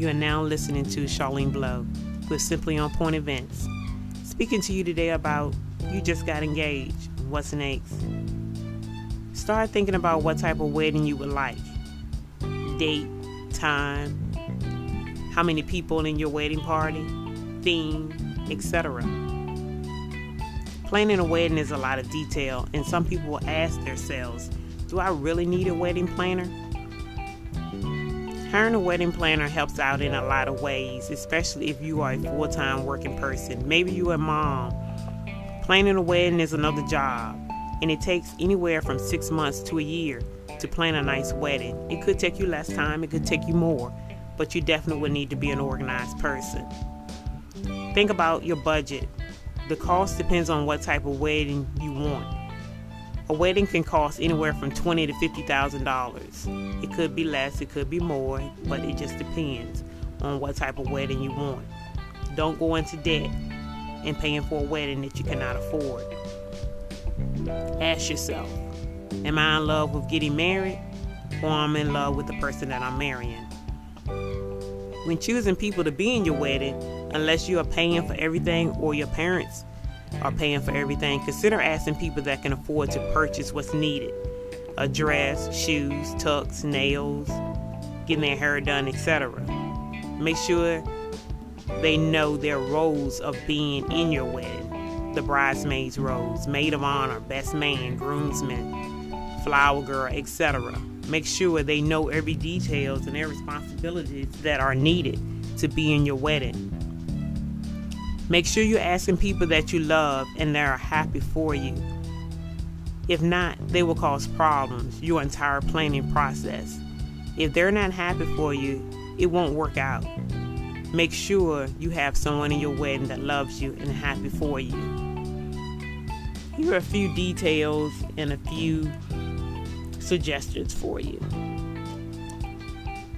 You are now listening to Charlene Blow with Simply On Point Events. Speaking to you today about you just got engaged. What's next? Start thinking about what type of wedding you would like. Date, time, how many people in your wedding party, theme, etc. Planning a wedding is a lot of detail, and some people will ask themselves, Do I really need a wedding planner? Hiring a wedding planner helps out in a lot of ways, especially if you are a full time working person. Maybe you're a mom. Planning a wedding is another job, and it takes anywhere from six months to a year to plan a nice wedding. It could take you less time, it could take you more, but you definitely would need to be an organized person. Think about your budget. The cost depends on what type of wedding you want. A wedding can cost anywhere from twenty to fifty thousand dollars. It could be less, it could be more, but it just depends on what type of wedding you want. Don't go into debt and paying for a wedding that you cannot afford. Ask yourself, am I in love with getting married or I'm in love with the person that I'm marrying? When choosing people to be in your wedding, unless you are paying for everything or your parents are paying for everything, consider asking people that can afford to purchase what's needed a dress, shoes, tux, nails, getting their hair done, etc. Make sure they know their roles of being in your wedding the bridesmaid's roles, maid of honor, best man, groomsman, flower girl, etc. Make sure they know every details and their responsibilities that are needed to be in your wedding. Make sure you're asking people that you love and that are happy for you. If not, they will cause problems your entire planning process. If they're not happy for you, it won't work out. Make sure you have someone in your wedding that loves you and happy for you. Here are a few details and a few suggestions for you.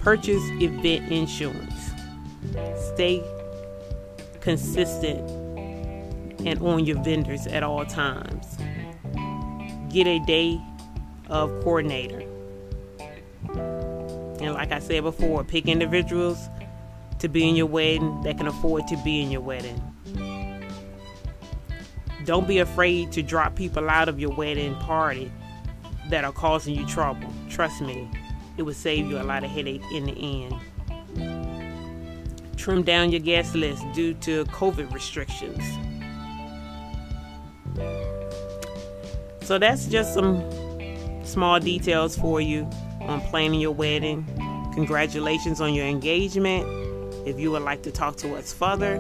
Purchase event insurance. Stay consistent and on your vendors at all times. Get a day of coordinator. And like I said before, pick individuals to be in your wedding that can afford to be in your wedding. Don't be afraid to drop people out of your wedding party that are causing you trouble. Trust me, it will save you a lot of headache in the end trim down your guest list due to COVID restrictions. So that's just some small details for you on planning your wedding. Congratulations on your engagement. If you would like to talk to us further,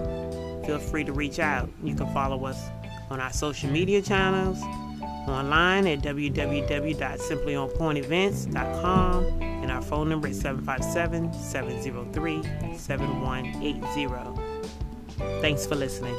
feel free to reach out. You can follow us on our social media channels, online at www.simplyonpointevents.com, our phone number is 757 703 7180. Thanks for listening.